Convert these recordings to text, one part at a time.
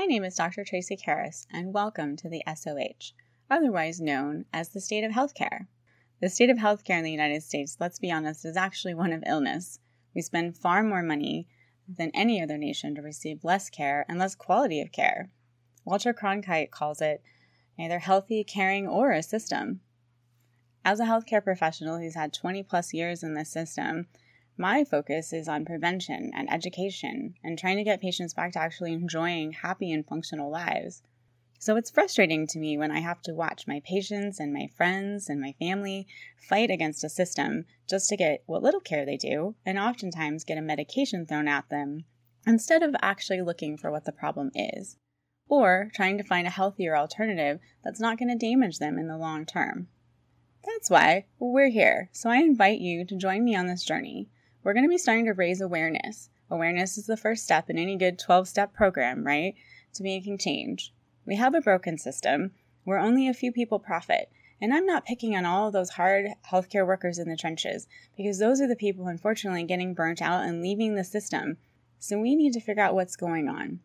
My name is Dr. Tracy Karas, and welcome to the SOH, otherwise known as the state of healthcare. The state of healthcare in the United States, let's be honest, is actually one of illness. We spend far more money than any other nation to receive less care and less quality of care. Walter Cronkite calls it neither healthy, caring, or a system. As a healthcare professional who's had 20 plus years in this system, my focus is on prevention and education and trying to get patients back to actually enjoying happy and functional lives. So it's frustrating to me when I have to watch my patients and my friends and my family fight against a system just to get what little care they do, and oftentimes get a medication thrown at them instead of actually looking for what the problem is, or trying to find a healthier alternative that's not going to damage them in the long term. That's why we're here, so I invite you to join me on this journey we're going to be starting to raise awareness. Awareness is the first step in any good 12 step program, right? To making change. We have a broken system where only a few people profit. And I'm not picking on all of those hard healthcare workers in the trenches because those are the people, unfortunately, getting burnt out and leaving the system. So we need to figure out what's going on.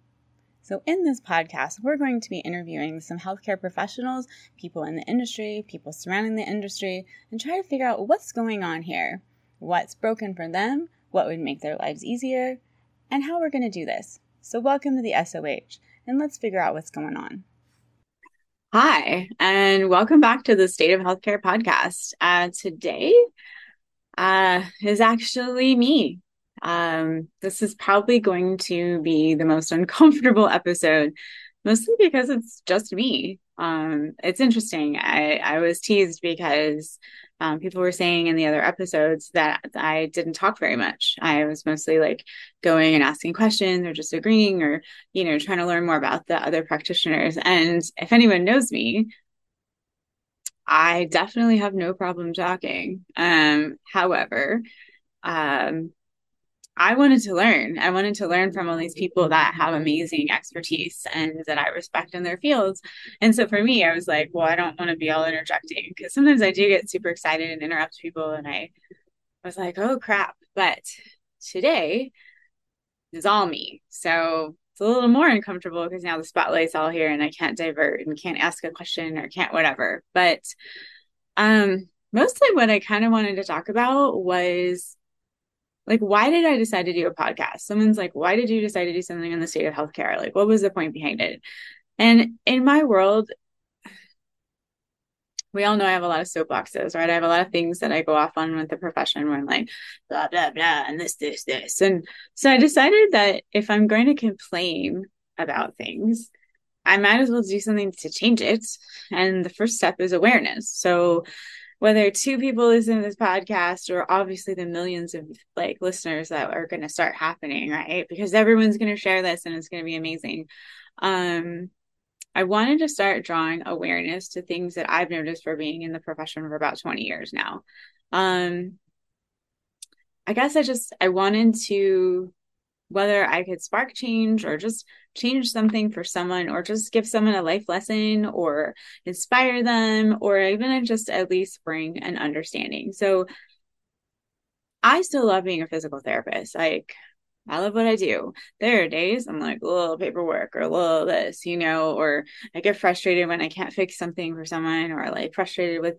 So, in this podcast, we're going to be interviewing some healthcare professionals, people in the industry, people surrounding the industry, and try to figure out what's going on here what's broken for them, what would make their lives easier, and how we're going to do this. So, welcome to the SOH, and let's figure out what's going on. Hi, and welcome back to the State of Healthcare podcast. Uh, today uh, is actually me. Um, this is probably going to be the most uncomfortable episode, mostly because it's just me. Um, it's interesting. I, I was teased because um, people were saying in the other episodes that I didn't talk very much. I was mostly like going and asking questions or just agreeing or, you know, trying to learn more about the other practitioners. And if anyone knows me, I definitely have no problem talking. Um, however, um, I wanted to learn. I wanted to learn from all these people that have amazing expertise and that I respect in their fields. And so for me, I was like, well, I don't want to be all interjecting because sometimes I do get super excited and interrupt people. And I was like, oh crap. But today is all me. So it's a little more uncomfortable because now the spotlight's all here and I can't divert and can't ask a question or can't whatever. But um mostly what I kind of wanted to talk about was like why did i decide to do a podcast someone's like why did you decide to do something in the state of healthcare like what was the point behind it and in my world we all know I have a lot of soapboxes, right? I have a lot of things that I go off on with the profession where I'm like, blah, blah, blah, and this, this, this. And so I decided that if I'm going to complain about things, I might as well do something to change it. And the first step is awareness. So whether two people listen to this podcast or obviously the millions of like listeners that are going to start happening right? Because everyone's going to share this and it's going to be amazing. Um i wanted to start drawing awareness to things that i've noticed for being in the profession for about 20 years now. Um i guess i just i wanted to whether I could spark change or just change something for someone or just give someone a life lesson or inspire them or even just at least bring an understanding. So I still love being a physical therapist. Like I love what I do. There are days I'm like, a little paperwork or a little this, you know, or I get frustrated when I can't fix something for someone or like frustrated with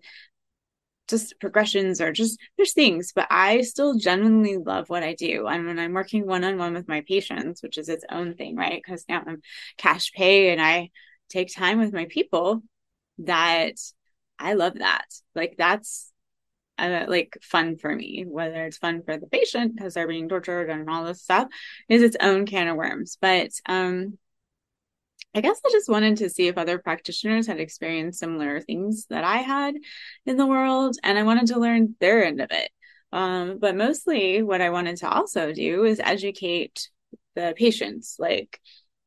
just progressions or just there's things, but I still genuinely love what I do. And when I'm working one on one with my patients, which is its own thing, right? Because now I'm cash pay and I take time with my people, that I love that. Like that's uh, like fun for me, whether it's fun for the patient because they're being tortured and all this stuff is its own can of worms. But um I guess I just wanted to see if other practitioners had experienced similar things that I had in the world, and I wanted to learn their end of it. Um, but mostly, what I wanted to also do is educate the patients, like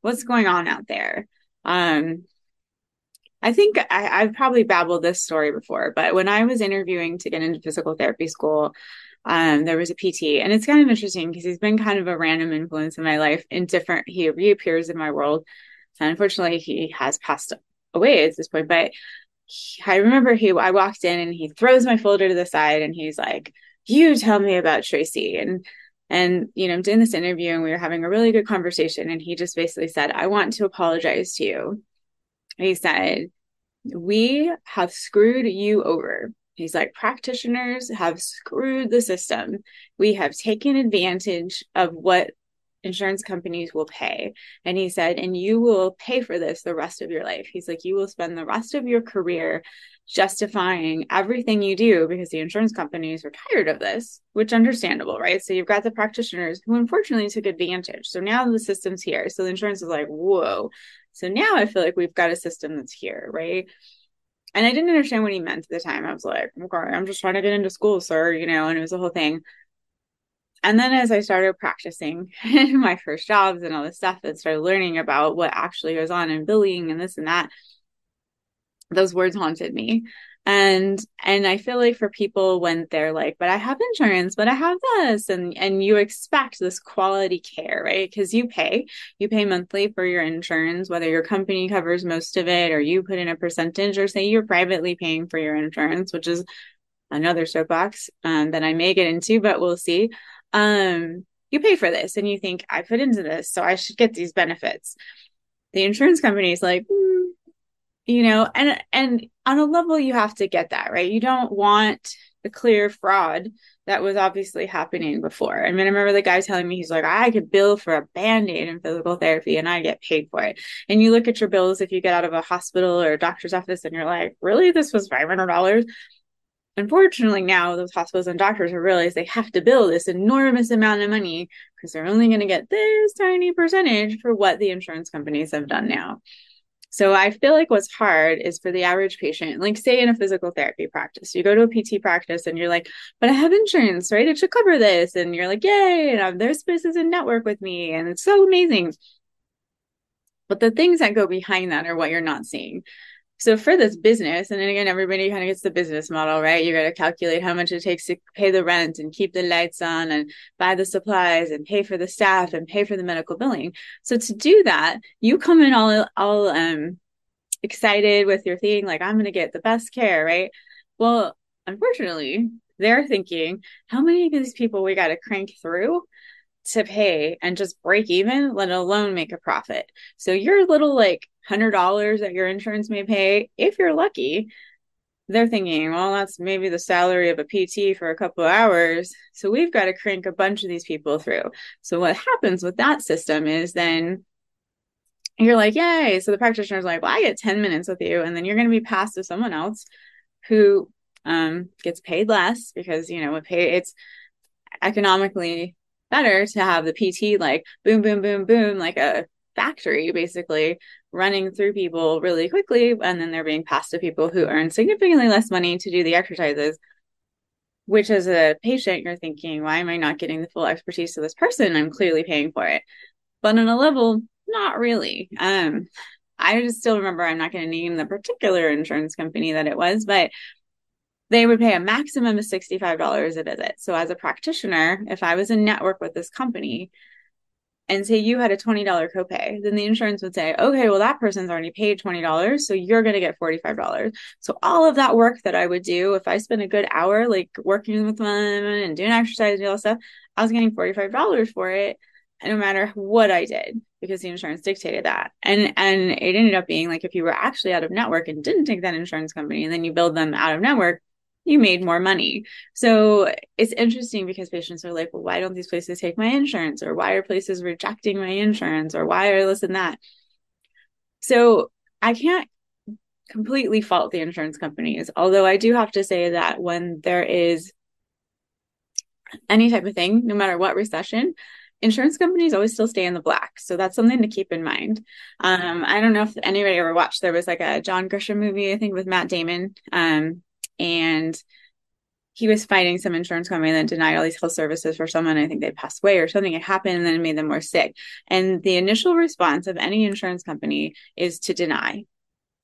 what's going on out there. Um, I think I, I've probably babbled this story before, but when I was interviewing to get into physical therapy school, um, there was a PT, and it's kind of interesting because he's been kind of a random influence in my life. In different, he reappears in my world and unfortunately, he has passed away at this point. But he, I remember he, I walked in and he throws my folder to the side and he's like, "You tell me about Tracy." And And, you know, I'm doing this interview and we were having a really good conversation. And he just basically said, I want to apologize to you. He said, We have screwed you over. He's like, practitioners have screwed the system. We have taken advantage of what insurance companies will pay. And he said, and you will pay for this the rest of your life. He's like, you will spend the rest of your career justifying everything you do because the insurance companies are tired of this, which understandable, right? So you've got the practitioners who unfortunately took advantage. So now the system's here. So the insurance is like, whoa. So now I feel like we've got a system that's here, right? And I didn't understand what he meant at the time. I was like, okay, I'm just trying to get into school, sir, you know, and it was a whole thing and then as I started practicing my first jobs and all this stuff and started learning about what actually goes on in billing and this and that, those words haunted me. And and I feel like for people when they're like, but I have insurance, but I have this, and and you expect this quality care, right? Because you pay, you pay monthly for your insurance, whether your company covers most of it or you put in a percentage, or say you're privately paying for your insurance, which is another soapbox um, that I may get into, but we'll see um, you pay for this and you think, I put into this, so I should get these benefits. The insurance company is like, mm, you know, and and on a level you have to get that, right? You don't want the clear fraud that was obviously happening before. I mean, I remember the guy telling me he's like, I could bill for a band-aid in physical therapy and I get paid for it. And you look at your bills if you get out of a hospital or a doctor's office and you're like, really? This was five hundred dollars? Unfortunately, now those hospitals and doctors have realized they have to bill this enormous amount of money because they're only going to get this tiny percentage for what the insurance companies have done now. So I feel like what's hard is for the average patient, like say in a physical therapy practice, you go to a PT practice and you're like, but I have insurance, right? It should cover this. And you're like, yay, and um, there's places in network with me. And it's so amazing. But the things that go behind that are what you're not seeing. So for this business, and then again, everybody kind of gets the business model, right? You got to calculate how much it takes to pay the rent and keep the lights on and buy the supplies and pay for the staff and pay for the medical billing. So to do that, you come in all, all, um, excited with your thing, like, I'm going to get the best care, right? Well, unfortunately, they're thinking, how many of these people we got to crank through to pay and just break even, let alone make a profit. So your little like hundred dollars that your insurance may pay, if you're lucky, they're thinking, well, that's maybe the salary of a PT for a couple of hours. So we've got to crank a bunch of these people through. So what happens with that system is then you're like, yay. So the practitioner's like, well, I get 10 minutes with you. And then you're going to be passed to someone else who um, gets paid less because, you know, it's economically better to have the PT like boom, boom, boom, boom, like a factory basically running through people really quickly. And then they're being passed to people who earn significantly less money to do the exercises. Which, as a patient, you're thinking, why am I not getting the full expertise of this person? I'm clearly paying for it. But on a level, not really. Um, I just still remember, I'm not going to name the particular insurance company that it was, but they would pay a maximum of $65 a visit. So as a practitioner, if I was in network with this company and say you had a $20 copay, then the insurance would say, okay, well, that person's already paid $20. So you're going to get $45. So all of that work that I would do, if I spent a good hour, like working with them and doing exercise and all that stuff, I was getting $45 for it. No matter what I did, because the insurance dictated that. And and it ended up being like if you were actually out of network and didn't take that insurance company and then you billed them out of network, you made more money. So it's interesting because patients are like, well, why don't these places take my insurance? Or why are places rejecting my insurance? Or why are this and that? So I can't completely fault the insurance companies. Although I do have to say that when there is any type of thing, no matter what recession, insurance companies always still stay in the black. So that's something to keep in mind. Um, I don't know if anybody ever watched, there was like a John Grisham movie, I think with Matt Damon. Um, and he was fighting some insurance company that denied all these health services for someone. I think they passed away or something had happened and then it made them more sick. And the initial response of any insurance company is to deny,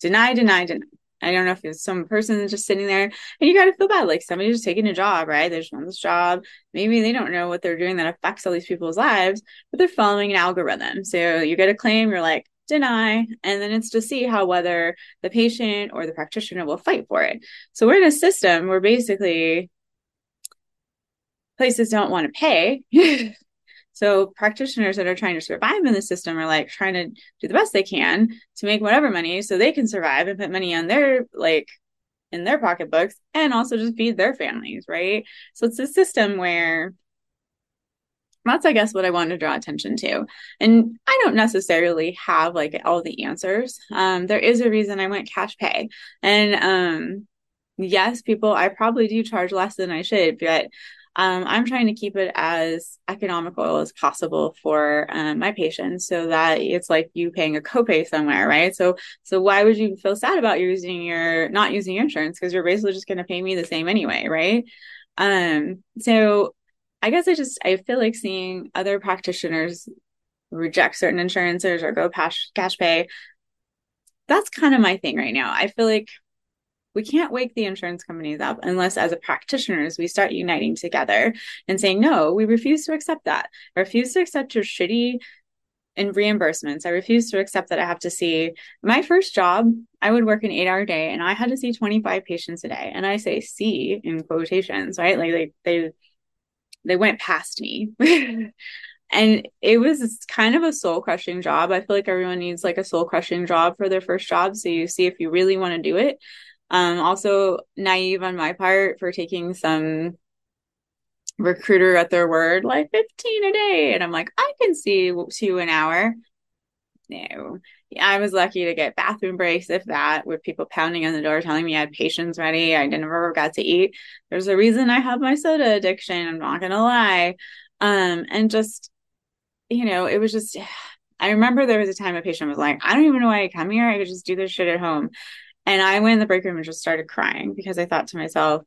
deny, deny, deny. I don't know if it's some person just sitting there and you got to feel bad. Like somebody just taking a job, right? They're just want this job. Maybe they don't know what they're doing that affects all these people's lives, but they're following an algorithm. So you get a claim, you're like, deny, and then it's to see how whether the patient or the practitioner will fight for it. So we're in a system where basically places don't want to pay. so practitioners that are trying to survive in the system are like trying to do the best they can to make whatever money so they can survive and put money on their like in their pocketbooks and also just feed their families, right? So it's a system where that's i guess what i want to draw attention to. And i don't necessarily have like all the answers. Um, there is a reason i went cash pay. And um, yes people i probably do charge less than i should but um, i'm trying to keep it as economical as possible for um, my patients so that it's like you paying a copay somewhere right? So so why would you feel sad about using your not using your insurance? Because you're basically just going to pay me the same anyway right? Um so I guess I just I feel like seeing other practitioners reject certain insurances or go cash cash pay. That's kind of my thing right now. I feel like we can't wake the insurance companies up unless as a practitioners we start uniting together and saying no we refuse to accept that I refuse to accept your shitty in reimbursements i refuse to accept that i have to see my first job i would work an eight hour day and i had to see 25 patients a day and i say see in quotations right like they, they they went past me. and it was kind of a soul crushing job. I feel like everyone needs like a soul crushing job for their first job. So you see if you really want to do it. Um, also naive on my part for taking some recruiter at their word, like 15 a day. And I'm like, I can see two an hour. No, I was lucky to get bathroom breaks, if that, with people pounding on the door telling me I had patients ready. I never got to eat. There's a reason I have my soda addiction. I'm not gonna lie. Um, and just, you know, it was just. I remember there was a time a patient was like, I don't even know why I come here. I could just do this shit at home. And I went in the break room and just started crying because I thought to myself,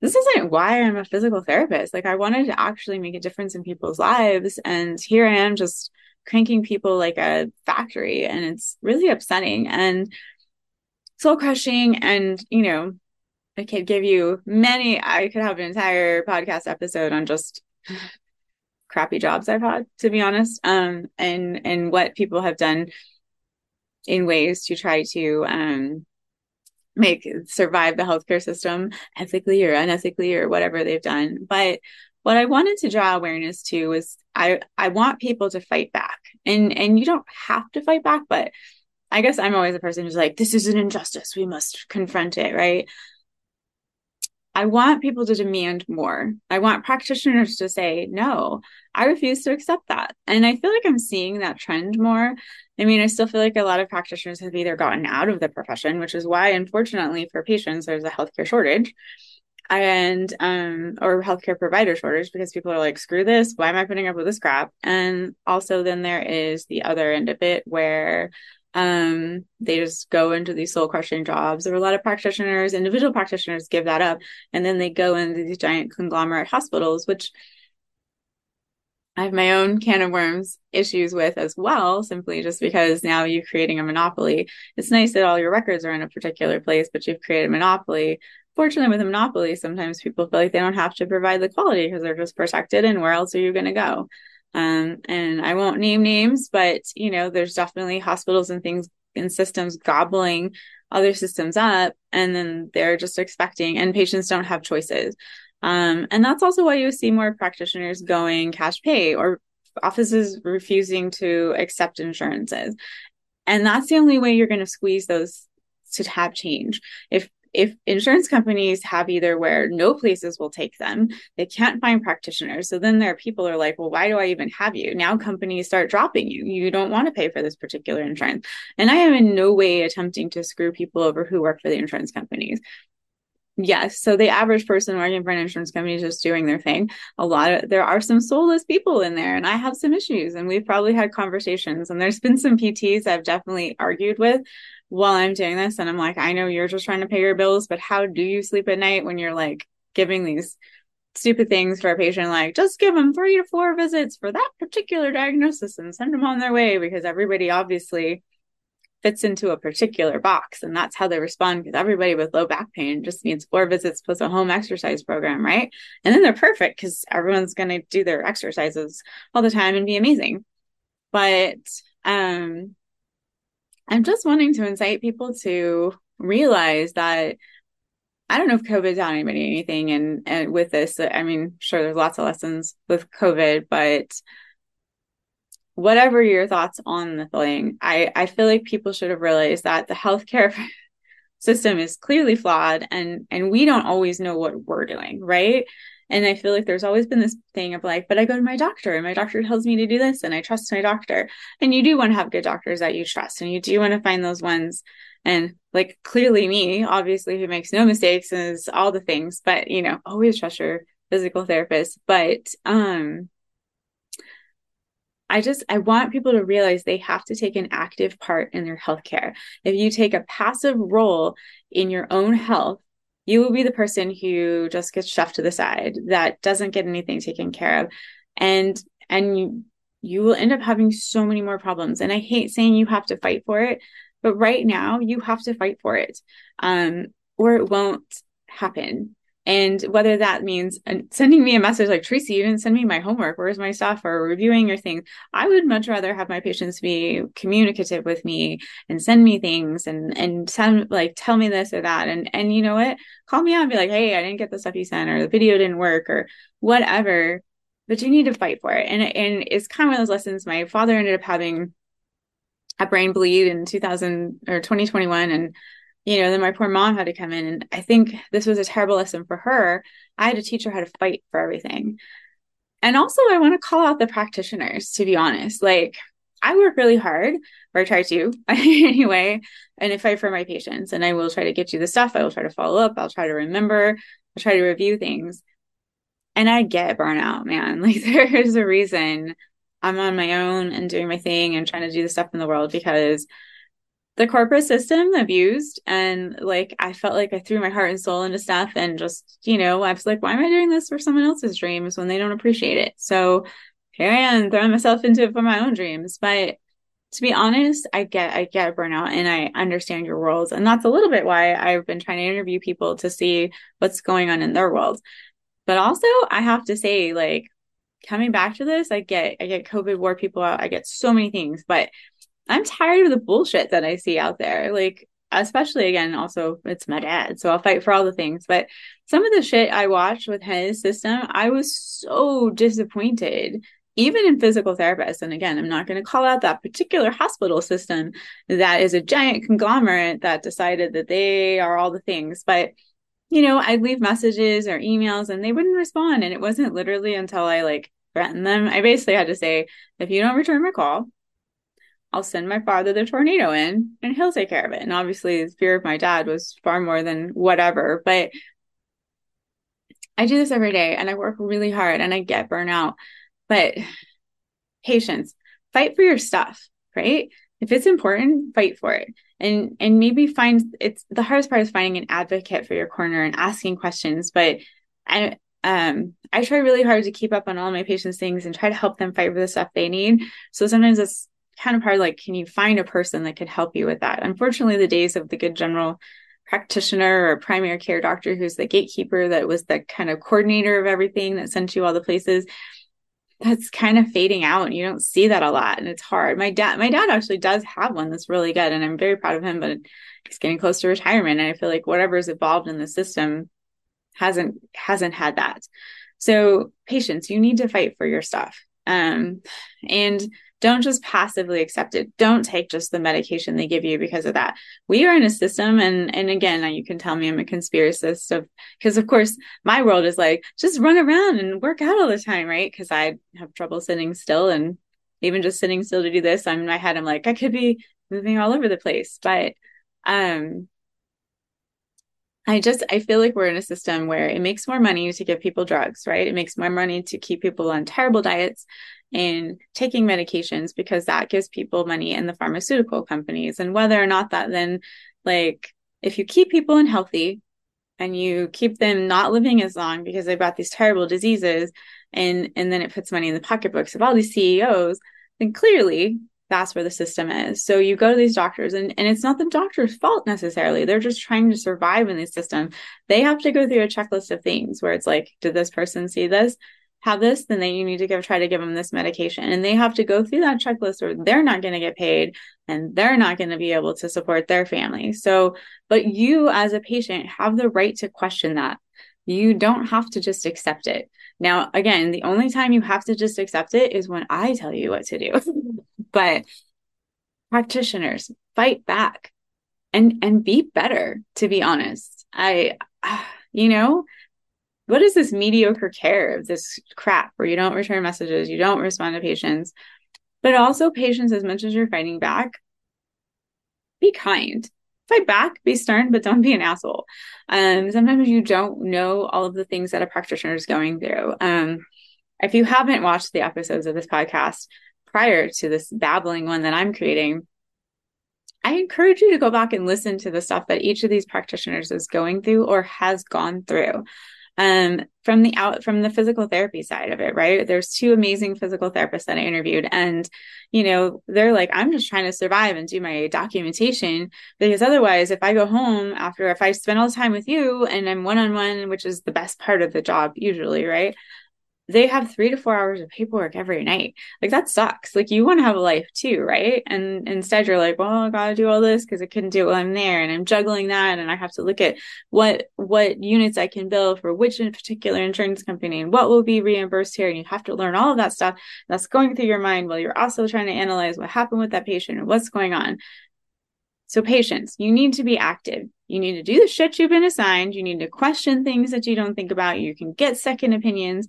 this isn't why I'm a physical therapist. Like I wanted to actually make a difference in people's lives. And here I am just cranking people like a factory and it's really upsetting and soul crushing. And you know i could give you many i could have an entire podcast episode on just crappy jobs i've had to be honest um and and what people have done in ways to try to um make survive the healthcare system ethically or unethically or whatever they've done. But what I wanted to draw awareness to was I I want people to fight back. And and you don't have to fight back, but I guess I'm always a person who's like, this is an injustice. We must confront it, right? I want people to demand more. I want practitioners to say, no, I refuse to accept that. And I feel like I'm seeing that trend more. I mean, I still feel like a lot of practitioners have either gotten out of the profession, which is why, unfortunately, for patients, there's a healthcare shortage and um or healthcare provider shortage because people are like screw this. Why am i putting up with this crap? And also then there is the other end of it where um they just go into these soul crushing jobs. There are a lot of practitioners individual practitioners give that up. And then they go into these giant conglomerate hospitals which I have my own can of worms issues with as well, simply just because now you're creating a monopoly. It's nice that all your records are in a particular place, but you've created a monopoly fortunately with a monopoly sometimes people feel like they don't have to provide the quality because they're just protected and where else are you going to go? Um, and i won't name names but you know there's definitely hospitals and things and systems gobbling other systems up and then they're just expecting and patients don't have choices. Um, and that's also why you see more practitioners going cash pay or offices refusing to accept insurances. And that's the only way you're going to squeeze those to have change. If if insurance companies have either where no places will take them, they can't find practitioners. So then there are people are like, well, why do I even have you? Now companies start dropping you. You don't want to pay for this particular insurance. And I am in no way attempting to screw people over who work for the insurance companies. Yes. So the average person working for an insurance company is just doing their thing. A lot of there are some soulless people in there, and I have some issues, and we've probably had conversations. And there's been some PTs I've definitely argued with while I'm doing this. And I'm like, I know you're just trying to pay your bills, but how do you sleep at night when you're like giving these stupid things for a patient? Like, just give them three to four visits for that particular diagnosis and send them on their way because everybody obviously fits into a particular box and that's how they respond because everybody with low back pain just needs four visits plus a home exercise program right and then they're perfect because everyone's going to do their exercises all the time and be amazing but um i'm just wanting to incite people to realize that I don't know if COVID taught anybody anything and and with this, I mean, sure there's lots of lessons with COVID, but whatever your thoughts on the thing, I, I feel like people should have realized that the healthcare system is clearly flawed and and we don't always know what we're doing, right? And I feel like there's always been this thing of like, but I go to my doctor and my doctor tells me to do this and I trust my doctor. And you do want to have good doctors that you trust and you do want to find those ones and like clearly me, obviously who makes no mistakes is all the things, but you know, always trust your physical therapist. But um I just I want people to realize they have to take an active part in their healthcare. If you take a passive role in your own health, you will be the person who just gets shoved to the side that doesn't get anything taken care of. And and you you will end up having so many more problems. And I hate saying you have to fight for it, but right now you have to fight for it. Um, or it won't happen. And whether that means uh, sending me a message like, Tracy, you didn't send me my homework. Where's my stuff? Or reviewing your thing. I would much rather have my patients be communicative with me and send me things and, and send, like, tell me this or that. And, and you know what? Call me out and be like, Hey, I didn't get the stuff you sent or the video didn't work or whatever. But you need to fight for it. And, and it's kind of one of those lessons my father ended up having a brain bleed in 2000 or 2021. And you know, then my poor mom had to come in. And I think this was a terrible lesson for her. I had to teach her how to fight for everything. And also, I want to call out the practitioners, to be honest. Like, I work really hard, or I try to anyway, and I fight for my patients. And I will try to get you the stuff. I will try to follow up. I'll try to remember. I'll try to review things. And I get burnout, man. Like, there is a reason I'm on my own and doing my thing and trying to do the stuff in the world because the corporate system abused and like I felt like I threw my heart and soul into stuff and just, you know, I was like, why am I doing this for someone else's dreams when they don't appreciate it? So here I am throwing myself into it for my own dreams. But to be honest, I get I get burnout and I understand your worlds. And that's a little bit why I've been trying to interview people to see what's going on in their world. But also I have to say, like, coming back to this, I get I get COVID wore people out. I get so many things, but I'm tired of the bullshit that I see out there. Like, especially again, also it's my dad, so I'll fight for all the things. But some of the shit I watched with his system, I was so disappointed. Even in physical therapists, and again, I'm not going to call out that particular hospital system that is a giant conglomerate that decided that they are all the things. But you know, I'd leave messages or emails and they wouldn't respond. And it wasn't literally until I like threatened them. I basically had to say, if you don't return my call, I'll send my father the tornado in and he'll take care of it. And obviously, the fear of my dad was far more than whatever. But I do this every day and I work really hard and I get burnout. But patients, fight for your stuff, right? If it's important, fight for it. And and maybe find it's the hardest part is finding an advocate for your corner and asking questions. But I um I try really hard to keep up on all my patients' things and try to help them fight for the stuff they need. So sometimes it's kind of hard like can you find a person that could help you with that? Unfortunately the days of the good general practitioner or primary care doctor who's the gatekeeper that was the kind of coordinator of everything that sent you all the places that's kind of fading out you don't see that a lot and it's hard. My dad my dad actually does have one that's really good and i'm very proud of him but he's getting close to retirement and i feel like whatever's evolved in the system hasn't hasn't had that. So patients you need to fight for your stuff. Um and don't just passively accept it. Don't take just the medication they give you because of that. We are in a system, and and again, you can tell me I'm a conspiracist of because of course my world is like just run around and work out all the time, right? Because I have trouble sitting still, and even just sitting still to do this, I'm in my head. I'm like I could be moving all over the place, but um I just I feel like we're in a system where it makes more money to give people drugs, right? It makes more money to keep people on terrible diets and taking medications because that gives people money in the pharmaceutical companies. And whether or not that then like if you keep people unhealthy and you keep them not living as long because they've got these terrible diseases and and then it puts money in the pocketbooks of all these CEOs, then clearly that's where the system is. So you go to these doctors and, and it's not the doctor's fault necessarily. They're just trying to survive in the system. They have to go through a checklist of things where it's like, did this person see this? Have this, then they, you need to give, try to give them this medication. And they have to go through that checklist or they're not going to get paid and they're not going to be able to support their family. So, but you as a patient have the right to question that. You don't have to just accept it. Now, again, the only time you have to just accept it is when I tell you what to do. but practitioners fight back and and be better to be honest. I you know, what is this mediocre care of this crap where you don't return messages, you don't respond to patients, but also patients as much as you're fighting back, be kind. Fight back, be stern, but don't be an asshole. Um, sometimes you don't know all of the things that a practitioner is going through. Um, if you haven't watched the episodes of this podcast prior to this babbling one that I'm creating, I encourage you to go back and listen to the stuff that each of these practitioners is going through or has gone through um, from the out from the physical therapy side of it, right? There's two amazing physical therapists that I interviewed, and you know, they're like, I'm just trying to survive and do my documentation because otherwise, if I go home after if I spend all the time with you and I'm one on one, which is the best part of the job usually, right? They have three to four hours of paperwork every night. Like that sucks. Like you want to have a life too, right? And instead you're like, well, I gotta do all this because I couldn't do it while I'm there, and I'm juggling that, and I have to look at what what units I can bill for which in particular insurance company and what will be reimbursed here, and you have to learn all of that stuff. That's going through your mind while you're also trying to analyze what happened with that patient and what's going on. So patients, you need to be active. You need to do the shit you've been assigned. You need to question things that you don't think about. You can get second opinions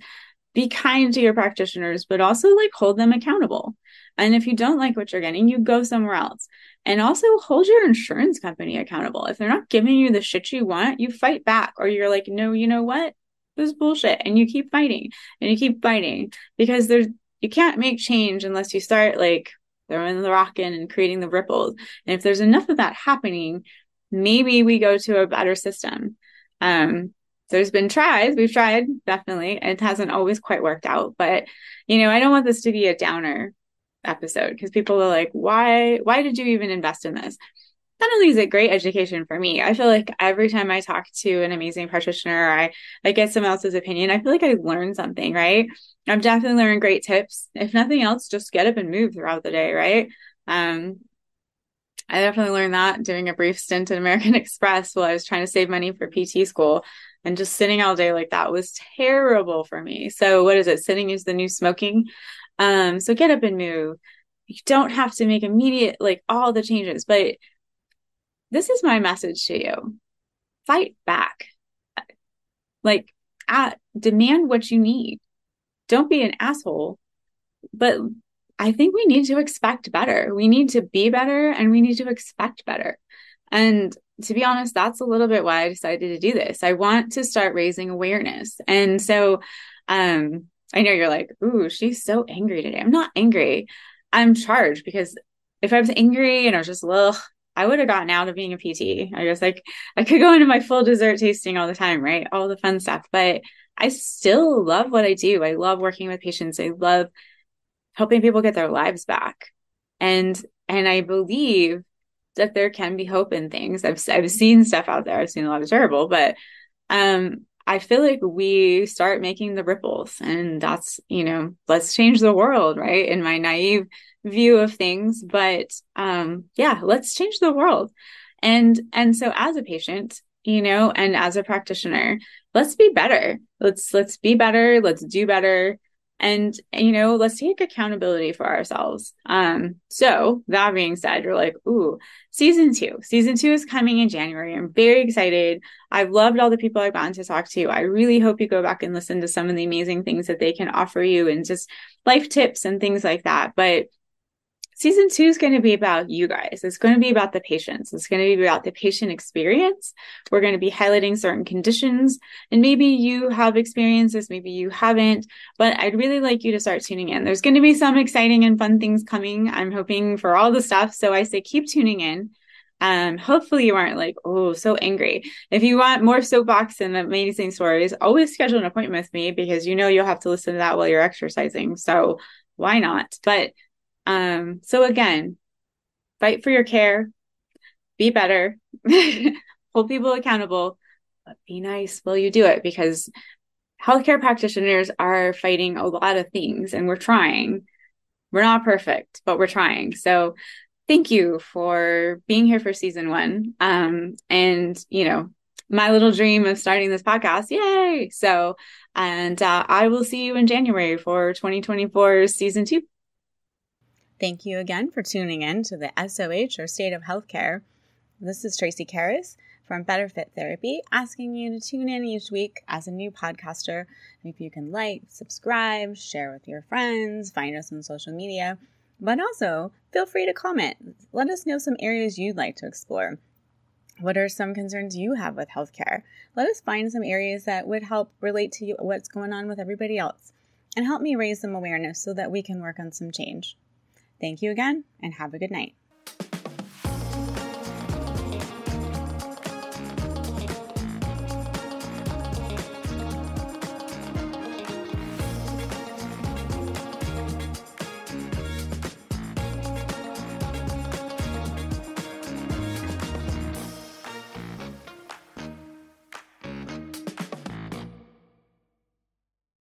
be kind to your practitioners, but also like hold them accountable. And if you don't like what you're getting, you go somewhere else. And also hold your insurance company accountable. If they're not giving you the shit you want, you fight back or you're like, no, you know what? This is bullshit. And you keep fighting and you keep fighting because there's, you can't make change unless you start like throwing the rock in and creating the ripples. And if there's enough of that happening, maybe we go to a better system. Um, there's been tries we've tried definitely. It hasn't always quite worked out but you know i don't want this to be a downer episode because people are like why why did you even invest in this? Not only is it great education for me. I feel like every time i talk to an amazing practitioner i i get someone else's opinion i feel like i learn something right? I'm definitely learning great tips. If nothing else just get up and move throughout the day right? Um I definitely learned that doing a brief stint at American Express while I was trying to save money for PT school and just sitting all day like that was terrible for me. So what is it? Sitting is the new smoking. Um, so get up and move. You don't have to make immediate like all the changes, but this is my message to you. Fight back. Like at, demand what you need. Don't be an asshole. But I think we need to expect better. We need to be better and we need to expect better. And to be honest, that's a little bit why I decided to do this. I want to start raising awareness. And so, um, I know you're like, ooh, she's so angry today. I'm not angry. I'm charged because if I was angry and I was just, well, I would have gotten out of being a PT. I guess like I could go into my full dessert tasting all the time, right? All the fun stuff. But I still love what I do. I love working with patients. I love helping people get their lives back. And and I believe that there can be hope in things. I've I've seen stuff out there. I've seen a lot of terrible, but um, I feel like we start making the ripples, and that's you know, let's change the world, right? In my naive view of things, but um, yeah, let's change the world. And and so as a patient, you know, and as a practitioner, let's be better. Let's let's be better. Let's do better and you know let's take accountability for ourselves. Um so that being said you're like ooh season two. Season two is coming in january. I'm very excited. I've loved all the people i've gotten to talk to. I really hope you go back and listen to some of the amazing things that they can offer you and just life tips and things like that. But season two is going to be about you guys. It's going to be about the patients. It's going to be about the patient experience. We're going to be highlighting certain conditions. And maybe you have experiences, maybe you haven't, but I'd really like you to start tuning in. There's going to be some exciting and fun things coming. I'm hoping for all the stuff. So I say keep tuning in. Um, hopefully you aren't like, oh, so angry. If you want more soapbox and amazing stories, always schedule an appointment with me because you know you'll have to listen to that while you're exercising. So why not? But um, so again, fight for your care, be better, hold people accountable, but be nice while you do it because healthcare practitioners are fighting a lot of things and we're trying. We're not perfect, but we're trying. So thank you for being here for season one. Um, and, you know, my little dream of starting this podcast. Yay! So, and uh, I will see you in January for 2024 season two. Thank you again for tuning in to the SOH or State of Healthcare. This is Tracy Karas from Better Fit Therapy, asking you to tune in each week as a new podcaster. If you can like, subscribe, share with your friends, find us on social media, but also feel free to comment. Let us know some areas you'd like to explore. What are some concerns you have with healthcare? Let us find some areas that would help relate to you, what's going on with everybody else and help me raise some awareness so that we can work on some change. Thank you again and have a good night.